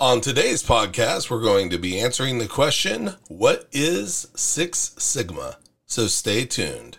On today's podcast, we're going to be answering the question What is Six Sigma? So stay tuned.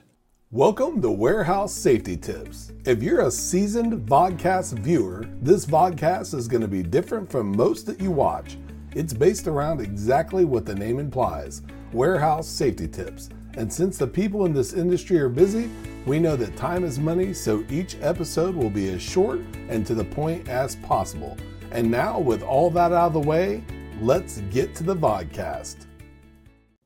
Welcome to Warehouse Safety Tips. If you're a seasoned vodcast viewer, this vodcast is going to be different from most that you watch. It's based around exactly what the name implies warehouse safety tips. And since the people in this industry are busy, we know that time is money, so each episode will be as short and to the point as possible. And now, with all that out of the way, let's get to the podcast.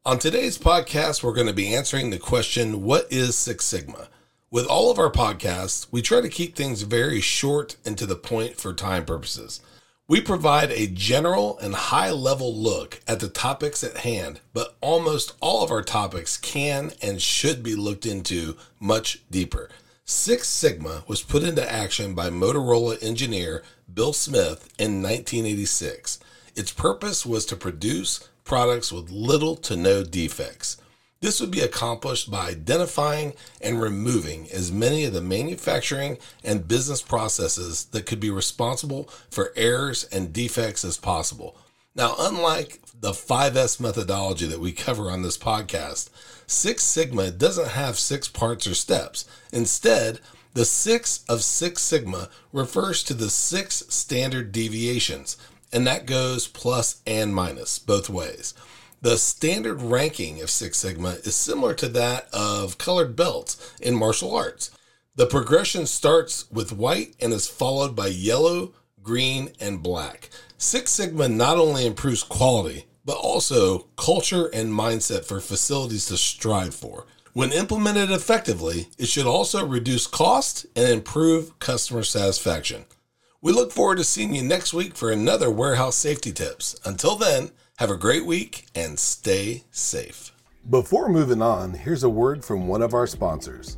On today's podcast, we're going to be answering the question What is Six Sigma? With all of our podcasts, we try to keep things very short and to the point for time purposes. We provide a general and high level look at the topics at hand, but almost all of our topics can and should be looked into much deeper. Six Sigma was put into action by Motorola engineer Bill Smith in 1986. Its purpose was to produce products with little to no defects. This would be accomplished by identifying and removing as many of the manufacturing and business processes that could be responsible for errors and defects as possible. Now, unlike the 5S methodology that we cover on this podcast, Six Sigma doesn't have six parts or steps. Instead, the six of Six Sigma refers to the six standard deviations, and that goes plus and minus both ways. The standard ranking of Six Sigma is similar to that of colored belts in martial arts. The progression starts with white and is followed by yellow, green, and black. Six Sigma not only improves quality, but also culture and mindset for facilities to strive for. When implemented effectively, it should also reduce cost and improve customer satisfaction. We look forward to seeing you next week for another warehouse safety tips. Until then, have a great week and stay safe. Before moving on, here's a word from one of our sponsors.